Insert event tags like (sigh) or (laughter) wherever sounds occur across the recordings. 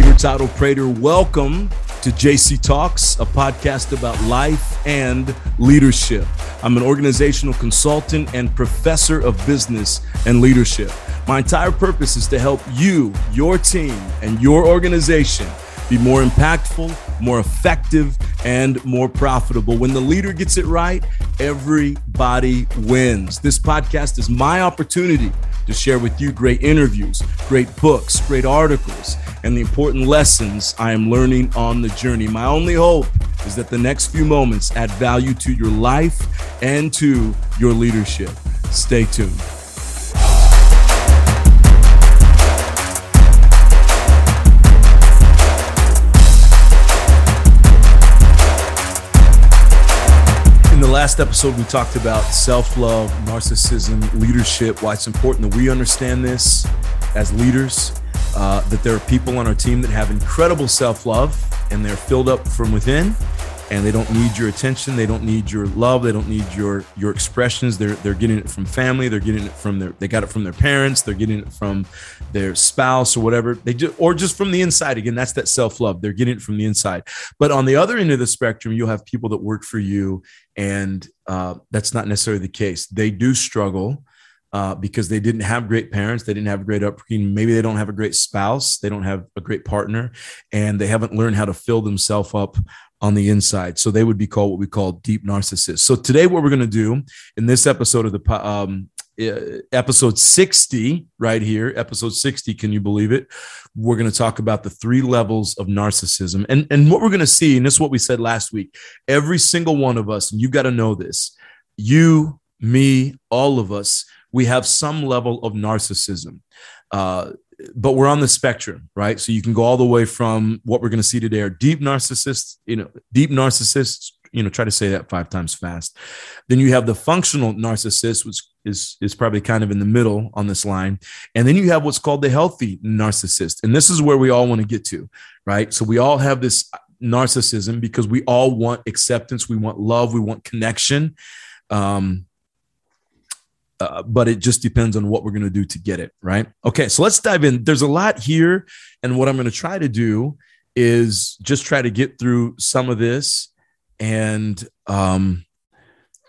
JC Hurtado Prater. Welcome to JC Talks, a podcast about life and leadership. I'm an organizational consultant and professor of business and leadership. My entire purpose is to help you, your team, and your organization be more impactful, more effective, and more profitable. When the leader gets it right, everybody wins. This podcast is my opportunity to share with you great interviews, great books, great articles, and the important lessons I am learning on the journey. My only hope is that the next few moments add value to your life and to your leadership. Stay tuned. In the last episode, we talked about self love, narcissism, leadership, why it's important that we understand this as leaders, uh, that there are people on our team that have incredible self love and they're filled up from within and they don't need your attention they don't need your love they don't need your your expressions. They're they're getting it from family they're getting it from their they got it from their parents they're getting it from their spouse or whatever. They do or just from the inside. Again that's that self-love. They're getting it from the inside. But on the other end of the spectrum you'll have people that work for you and uh, that's not necessarily the case. They do struggle uh, because they didn't have great parents, they didn't have great upbringing. Maybe they don't have a great spouse, they don't have a great partner, and they haven't learned how to fill themselves up on the inside. So they would be called what we call deep narcissists. So today, what we're going to do in this episode of the um, episode 60 right here episode 60 can you believe it we're going to talk about the three levels of narcissism and and what we're going to see and this is what we said last week every single one of us and you got to know this you me all of us we have some level of narcissism uh, but we're on the spectrum, right? So you can go all the way from what we're going to see today are deep narcissists, you know, deep narcissists, you know, try to say that five times fast. Then you have the functional narcissist, which is is probably kind of in the middle on this line. And then you have what's called the healthy narcissist. And this is where we all want to get to, right? So we all have this narcissism because we all want acceptance, we want love, we want connection. Um, uh, but it just depends on what we're going to do to get it right? Okay so let's dive in. There's a lot here and what i'm going to try to do is just try to get through some of this and um,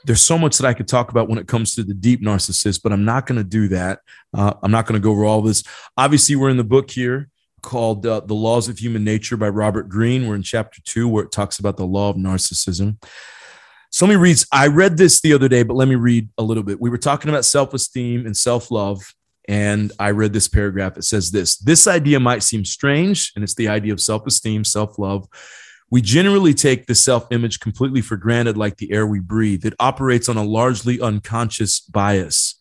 there's so much that i could talk about when it comes to the deep narcissist but i'm not going to do that. Uh, i'm not going to go over all this. Obviously we're in the book here called uh, the laws of human nature by robert greene. We're in chapter two where it talks about the law of narcissism so let me read. I read this the other day, but let me read a little bit. We were talking about self esteem and self love. And I read this paragraph. It says this This idea might seem strange, and it's the idea of self esteem, self love. We generally take the self image completely for granted, like the air we breathe. It operates on a largely unconscious bias.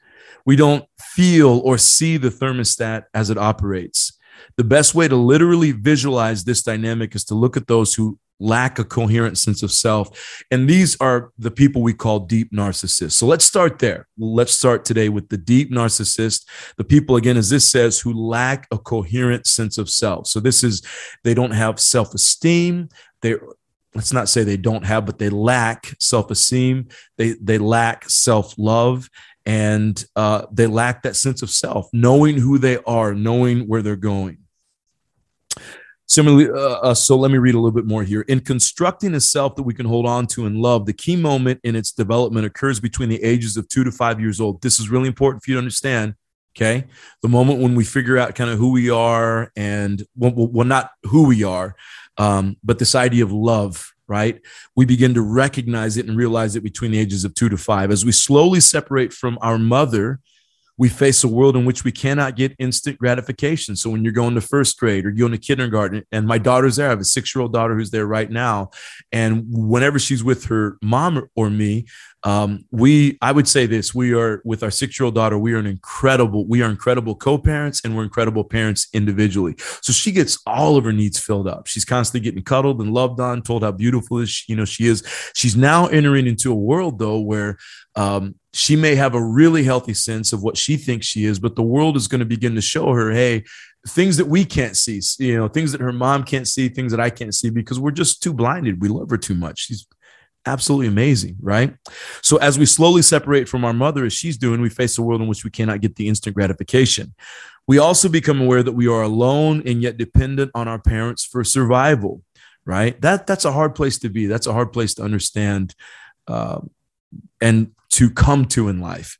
We don't feel or see the thermostat as it operates. The best way to literally visualize this dynamic is to look at those who lack a coherent sense of self. And these are the people we call deep narcissists. So let's start there. Let's start today with the deep narcissist, the people, again, as this says, who lack a coherent sense of self. So this is, they don't have self esteem. They, let's not say they don't have, but they lack self esteem. They, they lack self love and uh, they lack that sense of self, knowing who they are, knowing where they're going. Similarly, uh, uh, so let me read a little bit more here. In constructing a self that we can hold on to and love, the key moment in its development occurs between the ages of two to five years old. This is really important for you to understand. Okay. The moment when we figure out kind of who we are and, well, well not who we are, um, but this idea of love, right? We begin to recognize it and realize it between the ages of two to five. As we slowly separate from our mother, we face a world in which we cannot get instant gratification. So when you're going to first grade or going to kindergarten, and my daughter's there, I have a six year old daughter who's there right now. And whenever she's with her mom or me, um, we, I would say this, we are with our six year old daughter, we are an incredible, we are incredible co-parents and we're incredible parents individually. So she gets all of her needs filled up. She's constantly getting cuddled and loved on, told how beautiful is she, you know, she is. She's now entering into a world though, where um, she may have a really healthy sense of what she thinks she is, but the world is going to begin to show her, hey, things that we can't see, you know, things that her mom can't see, things that I can't see because we're just too blinded. We love her too much. She's absolutely amazing, right? So as we slowly separate from our mother, as she's doing, we face a world in which we cannot get the instant gratification. We also become aware that we are alone and yet dependent on our parents for survival, right? That that's a hard place to be. That's a hard place to understand uh, and to come to in life.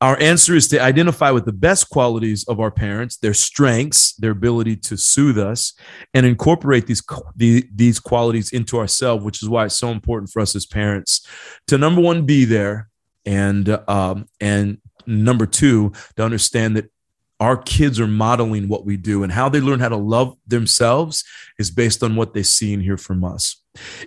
Our answer is to identify with the best qualities of our parents, their strengths, their ability to soothe us, and incorporate these these qualities into ourselves. Which is why it's so important for us as parents to number one be there, and um, and number two to understand that our kids are modeling what we do and how they learn how to love themselves is based on what they see and hear from us.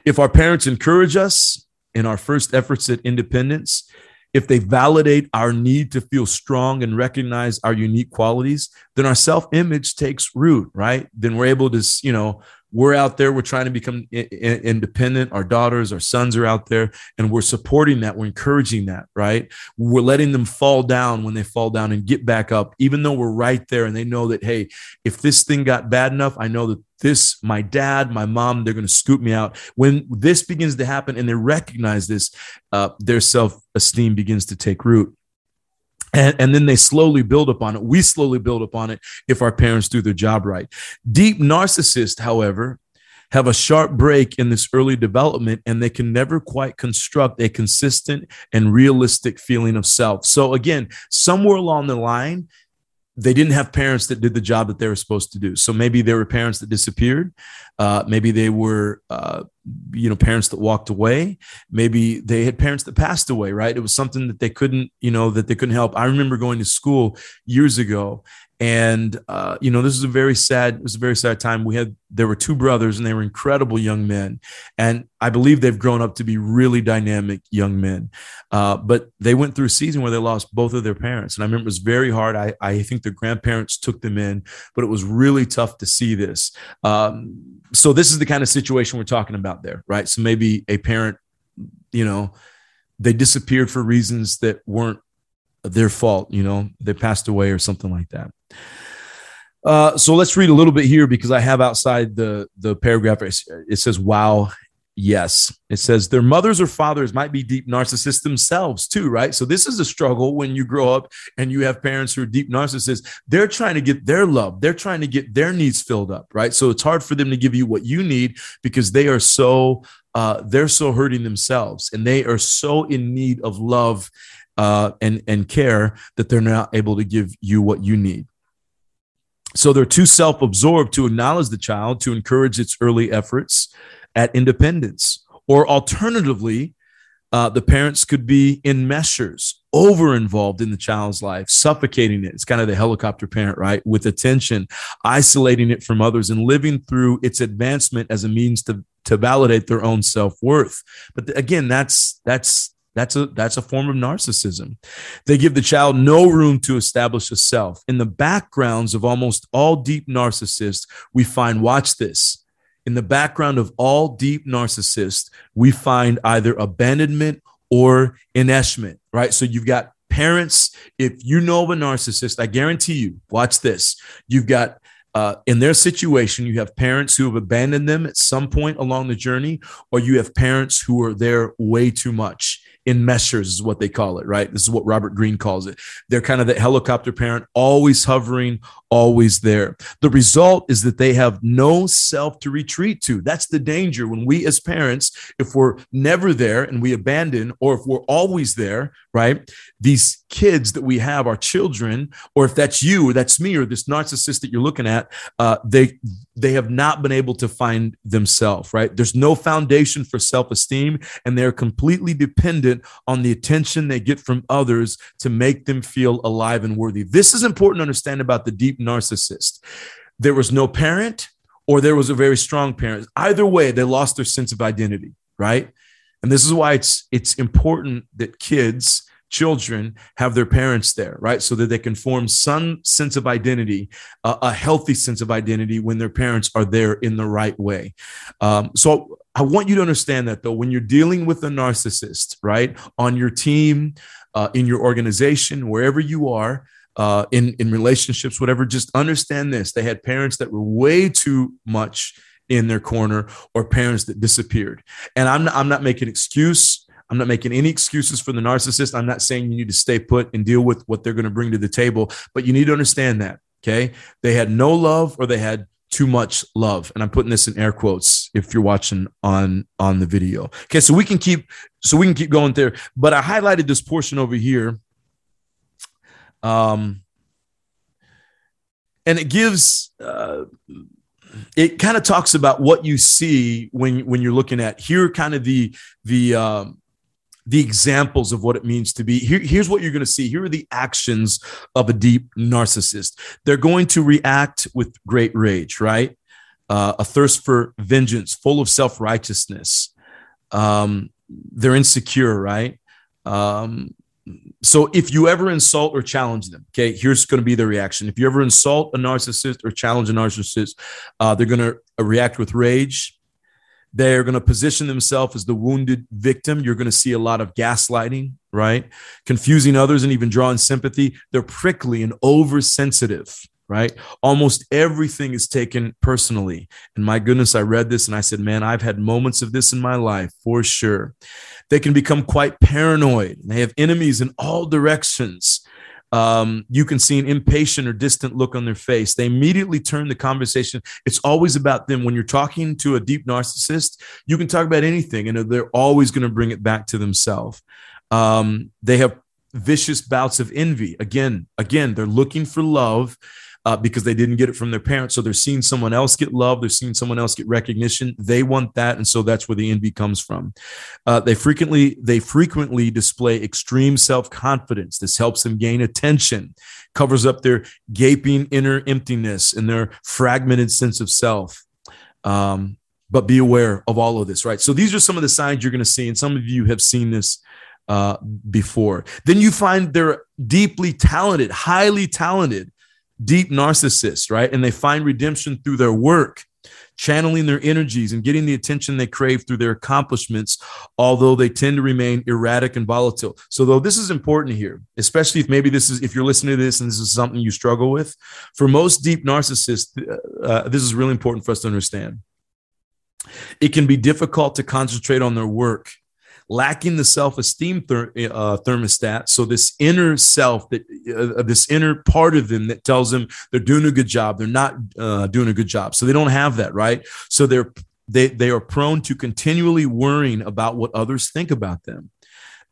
If our parents encourage us in our first efforts at independence, if they validate our need to feel strong and recognize our unique qualities, then our self image takes root, right? Then we're able to, you know, we're out there, we're trying to become independent. Our daughters, our sons are out there, and we're supporting that. We're encouraging that, right? We're letting them fall down when they fall down and get back up, even though we're right there and they know that, hey, if this thing got bad enough, I know that this, my dad, my mom, they're going to scoop me out. When this begins to happen and they recognize this, uh, their self esteem begins to take root. And, and, then they slowly build upon it. We slowly build upon it if our parents do their job right. Deep narcissists, however, have a sharp break in this early development and they can never quite construct a consistent and realistic feeling of self. So, again, somewhere along the line, they didn't have parents that did the job that they were supposed to do. So maybe there were parents that disappeared. Uh, maybe they were, uh, you know, parents that walked away. Maybe they had parents that passed away. Right? It was something that they couldn't, you know, that they couldn't help. I remember going to school years ago, and uh, you know this is a very sad it was a very sad time. We had there were two brothers and they were incredible young men. And i believe they've grown up to be really dynamic young men. Uh, but they went through a season where they lost both of their parents. And i remember it was very hard. I, I think their grandparents took them in but it was really tough to see this. Um, so this is the kind of situation we're talking about there right? So maybe a parent you know they disappeared for reasons that weren't their fault you know they passed away or something like that uh, so let's read a little bit here because I have outside the the paragraph. It says, "Wow, yes." It says their mothers or fathers might be deep narcissists themselves too, right? So this is a struggle when you grow up and you have parents who are deep narcissists. They're trying to get their love. They're trying to get their needs filled up, right? So it's hard for them to give you what you need because they are so uh, they're so hurting themselves and they are so in need of love uh, and and care that they're not able to give you what you need. So they're too self absorbed to acknowledge the child to encourage its early efforts at independence. Or alternatively, uh, the parents could be in measures, over involved in the child's life, suffocating it. It's kind of the helicopter parent, right? With attention, isolating it from others, and living through its advancement as a means to, to validate their own self worth. But again, that's that's that's a that's a form of narcissism. They give the child no room to establish a self. In the backgrounds of almost all deep narcissists, we find watch this. In the background of all deep narcissists, we find either abandonment or enmeshment, right? So you've got parents. If you know of a narcissist, I guarantee you, watch this. You've got uh, in their situation, you have parents who have abandoned them at some point along the journey, or you have parents who are there way too much enmeshers is what they call it, right? This is what Robert Greene calls it. They're kind of the helicopter parent, always hovering, always there. The result is that they have no self to retreat to. That's the danger when we as parents, if we're never there and we abandon, or if we're always there, right? These kids that we have, our children, or if that's you, or that's me, or this narcissist that you're looking at, uh, they they have not been able to find themselves, right? There's no foundation for self-esteem, and they're completely dependent on the attention they get from others to make them feel alive and worthy. This is important to understand about the deep narcissist. There was no parent, or there was a very strong parent. Either way, they lost their sense of identity, right? And this is why it's it's important that kids children have their parents there, right? So that they can form some sense of identity, uh, a healthy sense of identity when their parents are there in the right way. Um, so I want you to understand that though, when you're dealing with a narcissist, right, on your team, uh, in your organization, wherever you are, uh, in in relationships, whatever, just understand this: they had parents that were way too much in their corner, or parents that disappeared. And I'm not, I'm not making excuse I'm not making any excuses for the narcissist. I'm not saying you need to stay put and deal with what they're going to bring to the table, but you need to understand that Okay. They had no love or they had too much love and i'm putting this in air quotes if you're watching on on the video okay so we can keep so we can keep going there but i highlighted this portion over here um and it gives uh it kind of talks about what you see when when you're looking at here kind of the the um the examples of what it means to be. Here, here's what you're going to see. Here are the actions of a deep narcissist. They're going to react with great rage, right? Uh, a thirst for vengeance, full of self righteousness. Um, they're insecure, right? Um, so if you ever insult or challenge them, okay, here's going to be the reaction. If you ever insult a narcissist or challenge a narcissist, uh, they're going to react with rage they're going to position themselves as the wounded victim. You're going to see a lot of gaslighting, right? Confusing others and even drawing sympathy. They're prickly and oversensitive, right? Almost everything is taken personally. And my goodness, I read this and I said, man, I've had moments of this in my life for sure. They can become quite paranoid. They have enemies in all directions um, you can see an impatient or distant look on their face. They immediately turn the conversation. It's always about them. When you're talking to a deep narcissist, you can talk about anything, and they're always going to bring it back to themselves. Um, they have vicious bouts of envy. Again, again, they're looking for love uh, because they didn't get it from their parents. So they're seeing someone else get love. They're seeing someone else get recognition. They want that, and so that's where the envy comes from. Uh, they frequently they frequently display extreme self confidence. This helps them gain attention, covers up their gaping inner emptiness and their fragmented sense of self. Um, but be aware of all of this, right? So these are some of the signs you're going to see, and some of you have seen this uh, before. Then you find they're deeply talented, highly talented deep narcissists, right? And they find redemption through their work, channeling their energies and getting the attention they crave through their accomplishments, although they tend to remain erratic and volatile. So, though this is important here, especially if maybe this is, if you're listening to this and this is something you struggle with, for most deep narcissists, uh, uh this is really important for us to understand. It can be difficult to concentrate on their work lacking the self-esteem ther- uh, thermostat. So this inner self, that uh, this inner part of them that tells them they're doing a good job, they're not uh, doing a good job. So they don't have that, right? So they're they they are prone to continually worrying about what others think about them.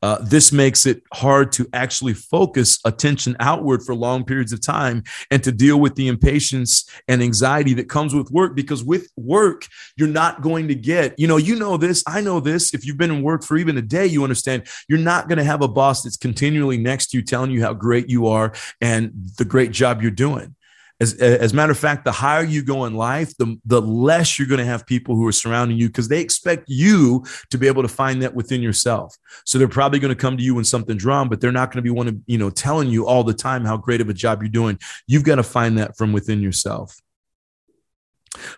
Uh, this makes it hard to actually focus attention outward for long periods of time and to deal with the impatience and anxiety that comes with work because with work you're not going to get you know you know this i know this. If you've been in work for even a day you understand you're not going to have a boss that's continually next to you telling you how great you are and the great job you're doing as, as a matter of fact, the higher you go in life, the, the less you're going to have people who are surrounding you because they expect you to be able to find that within yourself. So they're probably going to come to you when something's wrong, but they're not going to be one of, you know, telling you all the time how great of a job you're doing. You've got to find that from within yourself.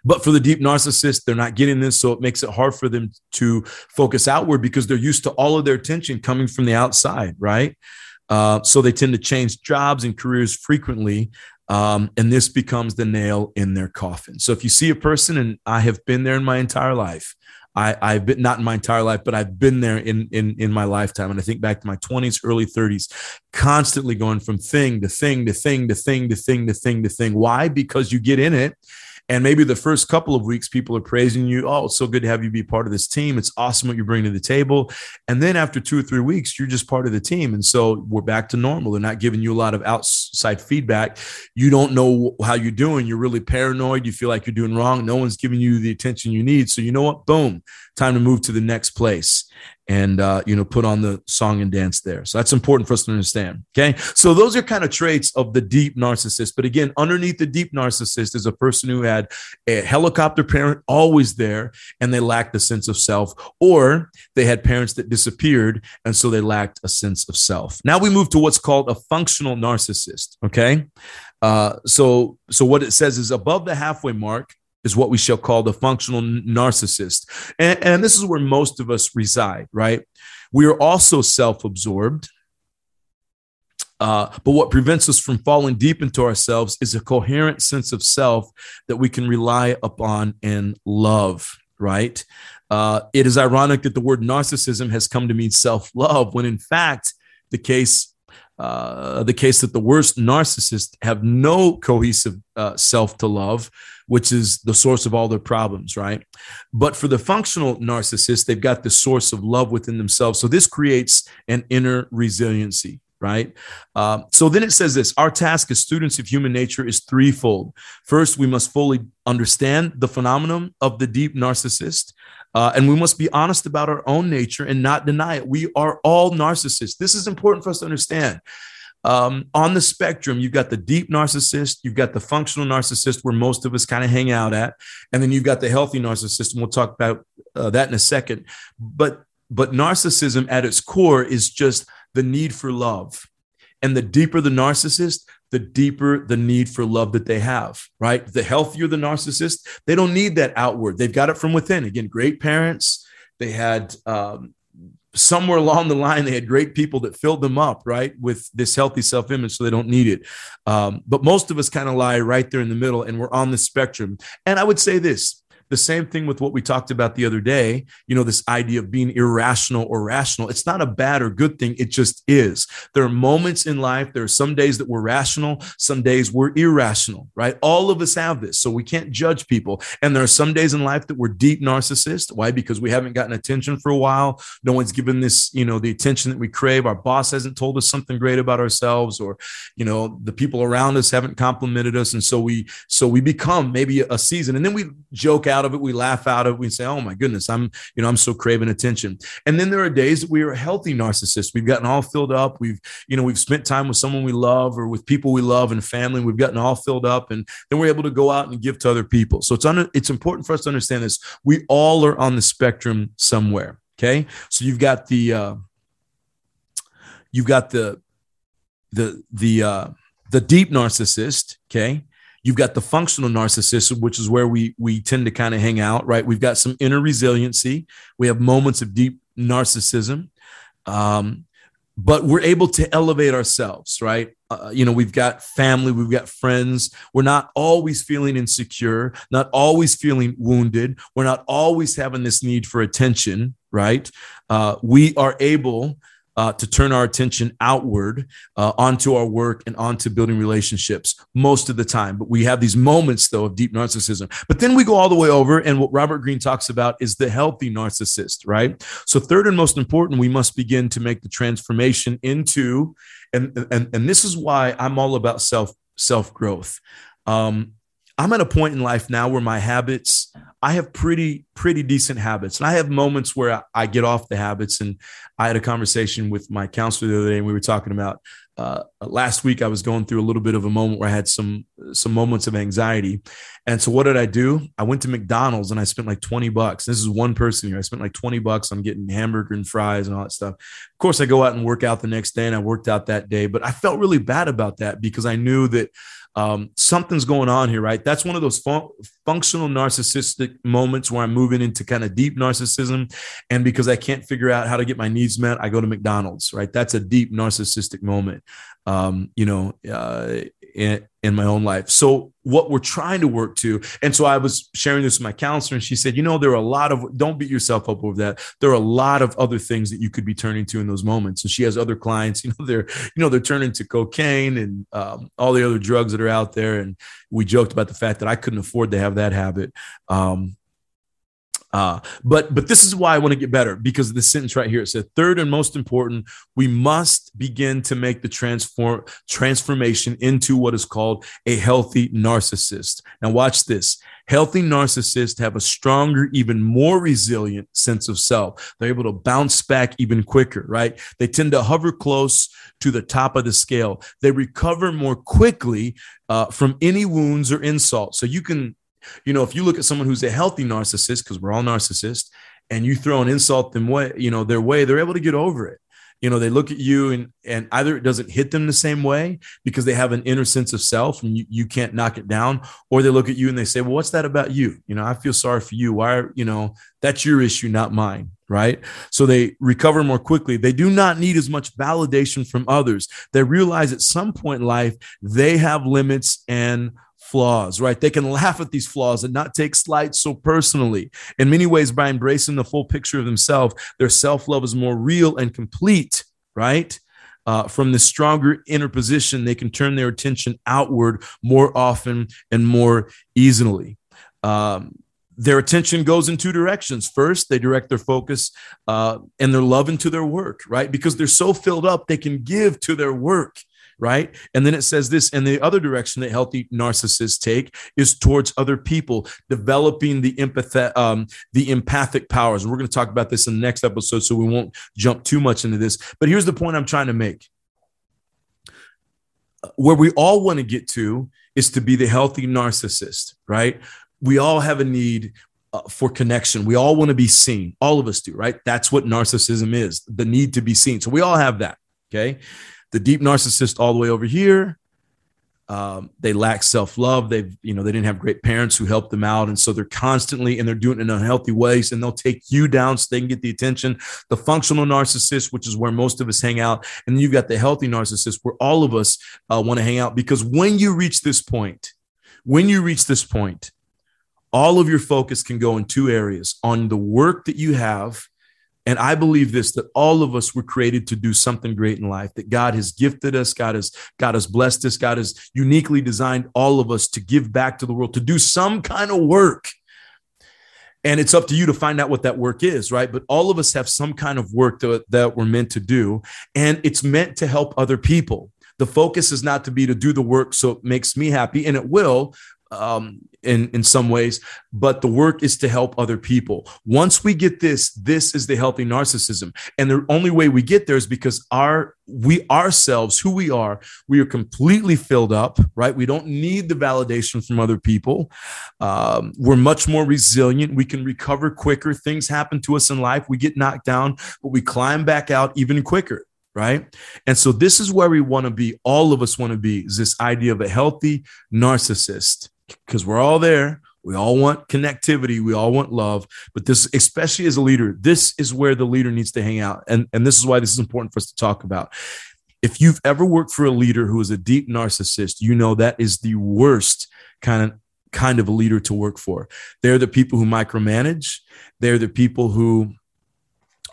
But for the deep narcissist, they're not getting this. So it makes it hard for them to focus outward because they're used to all of their attention coming from the outside, right? Uh, so they tend to change jobs and careers frequently um, and this becomes the nail in their coffin. So if you see a person, and I have been there in my entire life, I, I've been not in my entire life, but I've been there in in in my lifetime. And I think back to my 20s, early 30s, constantly going from thing to thing to thing to thing to thing to thing to thing. Why? Because you get in it and maybe the first couple of weeks, people are praising you. Oh, it's so good to have you be part of this team. It's awesome what you bring to the table. And then after two or three weeks, you're just part of the team. And so we're back to normal. They're not giving you a lot of outside feedback. You don't know how you're doing. You're really paranoid. You feel like you're doing wrong. No one's giving you the attention you need. So you know what? Boom, time to move to the next place and uh, you know put on the song and dance there. So that's important for us to understand okay? So those are kind of traits of the deep narcissist. But again underneath the deep narcissist is a person who had a helicopter parent always there and they lacked a sense of self or they had parents that disappeared and so they lacked a sense of self. Now we move to what's called a functional narcissist okay? Uh, so so what it says is above the halfway mark is what we shall call the functional narcissist. And, and this is where most of us reside, right? We are also self absorbed. Uh, but what prevents us from falling deep into ourselves is a coherent sense of self that we can rely upon and love, right? Uh, it is ironic that the word narcissism has come to mean self love, when in fact, the case uh, the case that the worst narcissists have no cohesive uh, self to love, which is the source of all their problems, right? But for the functional narcissist, they've got the source of love within themselves. So this creates an inner resiliency right? Uh, so then it says this Our task as students of human nature is threefold. First, we must fully understand the phenomenon of the deep narcissist. Uh, and we must be honest about our own nature and not deny it. We are all narcissists. This is important for us to understand. Um, on the spectrum, you've got the deep narcissist, you've got the functional narcissist, where most of us kind of hang out at, and then you've got the healthy narcissist, and we'll talk about uh, that in a second. But but narcissism at its core is just the need for love, and the deeper the narcissist, the deeper the need for love that they have, right? The healthier the narcissist, they don't need that outward. They've got it from within. Again, great parents. They had um, somewhere along the line, they had great people that filled them up, right, with this healthy self image, so they don't need it. Um, but most of us kind of lie right there in the middle, and we're on the spectrum. And I would say this the same thing with what we talked about the other day, you know, this idea of being irrational or rational. It's not a bad or good thing. It just is. There are moments in life, there are some days that we're rational, some days we're irrational, right? All of us have this. So we can't judge people. And there are some days in life that we're deep narcissists. Why? Because we haven't gotten attention for a while. No one's given this, you know, the attention that we crave. Our boss hasn't told us something great about ourselves, or, you know, the people around us haven't complimented us. And so we, so we become maybe a season and then we joke out out of it. We laugh out of it. We say, oh my goodness, I'm, you know, I'm so craving attention. And then there are days that we are healthy narcissists. We've gotten all filled up. We've, you know, we've spent time with someone we love or with people we love and family. We've gotten all filled up and then we're able to go out and give to other people. So it's, un- it's important for us to understand this. We all are on the spectrum somewhere. Okay. So you've got the, uh, you've got the, the, the, uh, the deep narcissist. Okay. You've got the functional narcissist, which is where we we tend to kind of hang out, right? We've got some inner resiliency. We have moments of deep narcissism, um, but we're able to elevate ourselves, right? Uh, you know, we've got family, we've got friends. We're not always feeling insecure, not always feeling wounded. We're not always having this need for attention, right? Uh, we are able uh, to turn our attention outward uh, onto our work and onto building relationships most of the time. But we have these moments, though, of deep narcissism. But then we go all the way over, and what Robert Greene talks about is the healthy narcissist, right? So, third and most important, we must begin to make the transformation into, and and and this is why I'm all about self self growth. Um, I'm at a point in life now where my habits, I have pretty, pretty decent habits. And I have moments where I, get off the habits. And I had a conversation with my counselor the other day, and we were talking about uh, last week I was going through a little bit of a moment where I had some some moments of anxiety. And so what did I do? I went to McDonald's and I spent like 20 bucks. This is one person here. I spent like 20 bucks on getting hamburger and fries and all that stuff. Of course, I go out and work out the next day and I worked out that day, but I felt really bad about that because I knew that um, something's going on here, right? That's one of those fun- functional narcissistic moments where I'm moving into kind of deep narcissism. And because I can't figure out how to get my needs met, I go to McDonald's, right? That's a deep narcissistic moment, um, you know, uh, in, in my own life. So what we're trying to work to, and so I was sharing this with my counselor, and she said, you know, there are a lot of don't beat yourself up over that. There are a lot of other things that you could be turning to in those moments. And she has other clients, (laughs) you know, they're you know they're turning to cocaine and um, all the other drugs that are out there. And we joked about the fact that I couldn't afford to have that habit. Um, uh, but but this is why I want to get better because of the sentence right here. It said, third and most important, we must begin to make the transform transformation into what is called a healthy narcissist. Now watch this. Healthy narcissists have a stronger, even more resilient sense of self. They're able to bounce back even quicker, right? They tend to hover close to the top of the scale. They recover more quickly uh, from any wounds or insults. So you can you know, if you look at someone who's a healthy narcissist, because we're all narcissists, and you throw an insult them way, you know, their way, they're able to get over it. You know, they look at you and and either it doesn't hit them the same way because they have an inner sense of self and you, you can't knock it down, or they look at you and they say, Well, what's that about you? You know, I feel sorry for you. Why you know, that's your issue, not mine right? So they recover more quickly. They do not need as much validation from others. They realize at some point in life they have limits and flaws, right? They can laugh at these flaws and not take slights so personally. In many ways, by embracing the full picture of themselves, their self love is more real and complete, right? uh, from the stronger inner position, they can turn their attention outward more often and more easily. Um, their attention goes in two directions. First, they direct their focus uh, and their love into their work, right? Because they're so filled up, they can give to their work right? And then it says this, and the other direction that healthy narcissists take is towards other people, developing the empath- um, the empathic powers. And we're going to talk about this in the next episode, so we won't jump too much into this. But here's the point I'm trying to make. Where we all want to get to is to be the healthy narcissist, right? We all have a need uh, for connection. We all want to be seen. All of us do, right? That's what narcissism is the need to be seen. So we all have that. Okay the deep narcissist all the way over here. Um, they lack self-love. They've, you know, they didn't have great parents who helped them out. And so they're constantly and they're doing it in unhealthy ways and they'll take you down so they can get the attention. The functional narcissist, which is where most of us hang out. And you've got the healthy narcissist where all of us uh, want to hang out because when you reach this point, when you reach this point, all of your focus can go in two areas on the work that you have and I believe this that all of us were created to do something great in life, that God has gifted us, God has, God has blessed us, God has uniquely designed all of us to give back to the world, to do some kind of work. And it's up to you to find out what that work is, right? But all of us have some kind of work that, that we're meant to do, and it's meant to help other people. The focus is not to be to do the work so it makes me happy, and it will, um, in in some ways, but the work is to help other people. Once we get this, this is the healthy narcissism, and the only way we get there is because our we ourselves, who we are, we are completely filled up. Right? We don't need the validation from other people. Um, we're much more resilient. We can recover quicker. Things happen to us in life. We get knocked down, but we climb back out even quicker right? And so this is where we want to be. All of us want to be is this idea of a healthy narcissist because we're all there. We all want connectivity. We all want love. But this, especially as a leader, this is where the leader needs to hang out. And, and this is why this is important for us to talk about. If you've ever worked for a leader who is a deep narcissist, you know that is the worst kind of kind of a leader to work for. They're the people who micromanage. They're the people who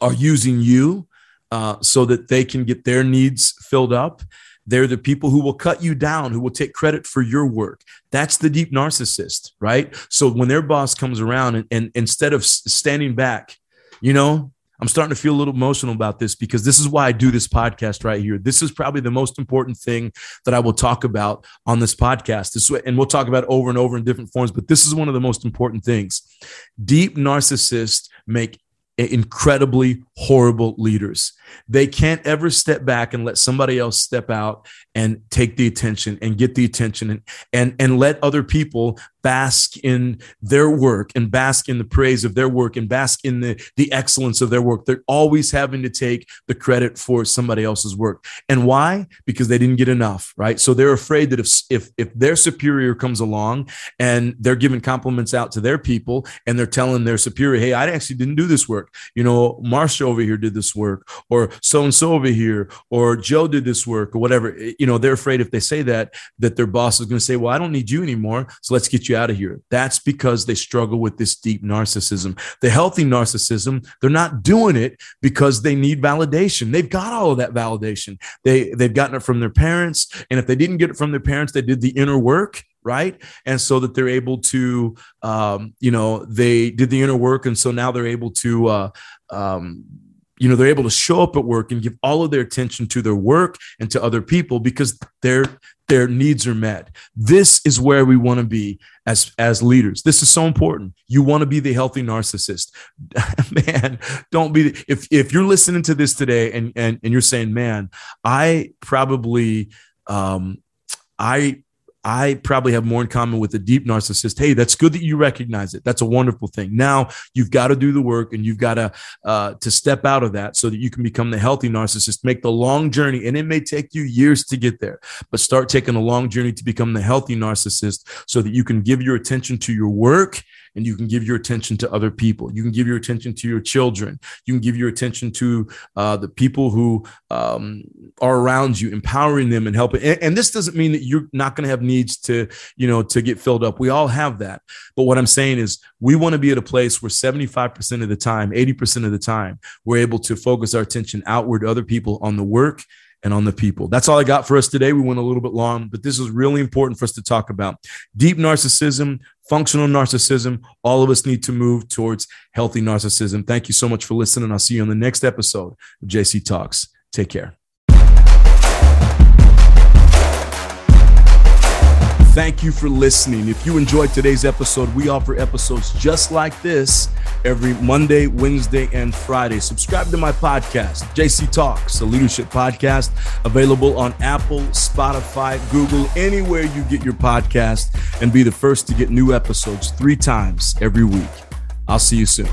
are using you uh, so that they can get their needs filled up. They're the people who will cut you down, who will take credit for your work. That's the deep narcissist, right? So when their boss comes around and, and instead of standing back, you know, I'm starting to feel a little emotional about this because this is why I do this podcast right here. This is probably the most important thing that I will talk about on this podcast. This, and we'll talk about over and over in different forms, but this is one of the most important things. Deep narcissists make incredibly horrible leaders. They can't ever step back and let somebody else step out and take the attention and get the attention and and and let other people bask in their work and bask in the praise of their work and bask in the the excellence of their work. They're always having to take the credit for somebody else's work. And why? Because they didn't get enough, right? So they're afraid that if if if their superior comes along and they're giving compliments out to their people and they're telling their superior, "Hey, I actually didn't do this work. You know, Marsha over here did this work or so and so over here or Joe did this work or whatever." Eh, you know, they're afraid if they say that that their boss is going to say, "Well, I don't need you anymore, so let's get you out of here." That's because they struggle with this deep narcissism. The healthy narcissism, they're not doing it because they need validation. They've got all of that validation. They they've gotten it from their parents, and if they didn't get it from their parents, they did the inner work right? And so that they're able to um, you know they did the inner work and so now they're able to uh, um, you know they're able to show up at work and give all of their attention to their work and to other people because their their needs are met. This is where we want to be as as leaders. This is so important. You want to be the healthy narcissist. (laughs) Man don't be if if you're listening to this today and and, and you're saying man i probably um i I probably have more in common with a deep narcissist. Hey, that's good that you recognize it. That's a wonderful thing. Now you've got to do the work and you've got to uh, to step out of that so that you can become the healthy narcissist. Make the long journey, and it may take you years to get there, but start taking a long journey to become the healthy narcissist so that you can give your attention to your work and you can give your attention to other people. You can give your attention to your children. You can give your attention to uh, the people who um, are around you, empowering them and helping. And, and this doesn't mean that you're not going to have needs to, you know, to get filled up. We all have that. But what I'm saying is we want to be at a place where 75% of the time, 80% of the time, we're able to focus our attention outward to other people on the work and on the people. That's all I got for us today. We went a little bit long, but this is really important for us to talk about. Deep narcissism, functional narcissism. All of us need to move towards healthy narcissism. Thank you so much for listening. I'll see you on the next episode of JC Talks. Take care. Thank you for listening. If you enjoyed today's episode, we offer episodes just like this every Monday, Wednesday, and Friday. Subscribe to my podcast, JC Talks, a leadership podcast, available on Apple, Spotify, Google, anywhere you get your podcast, and be the first to get new episodes three times every week. I'll see you soon.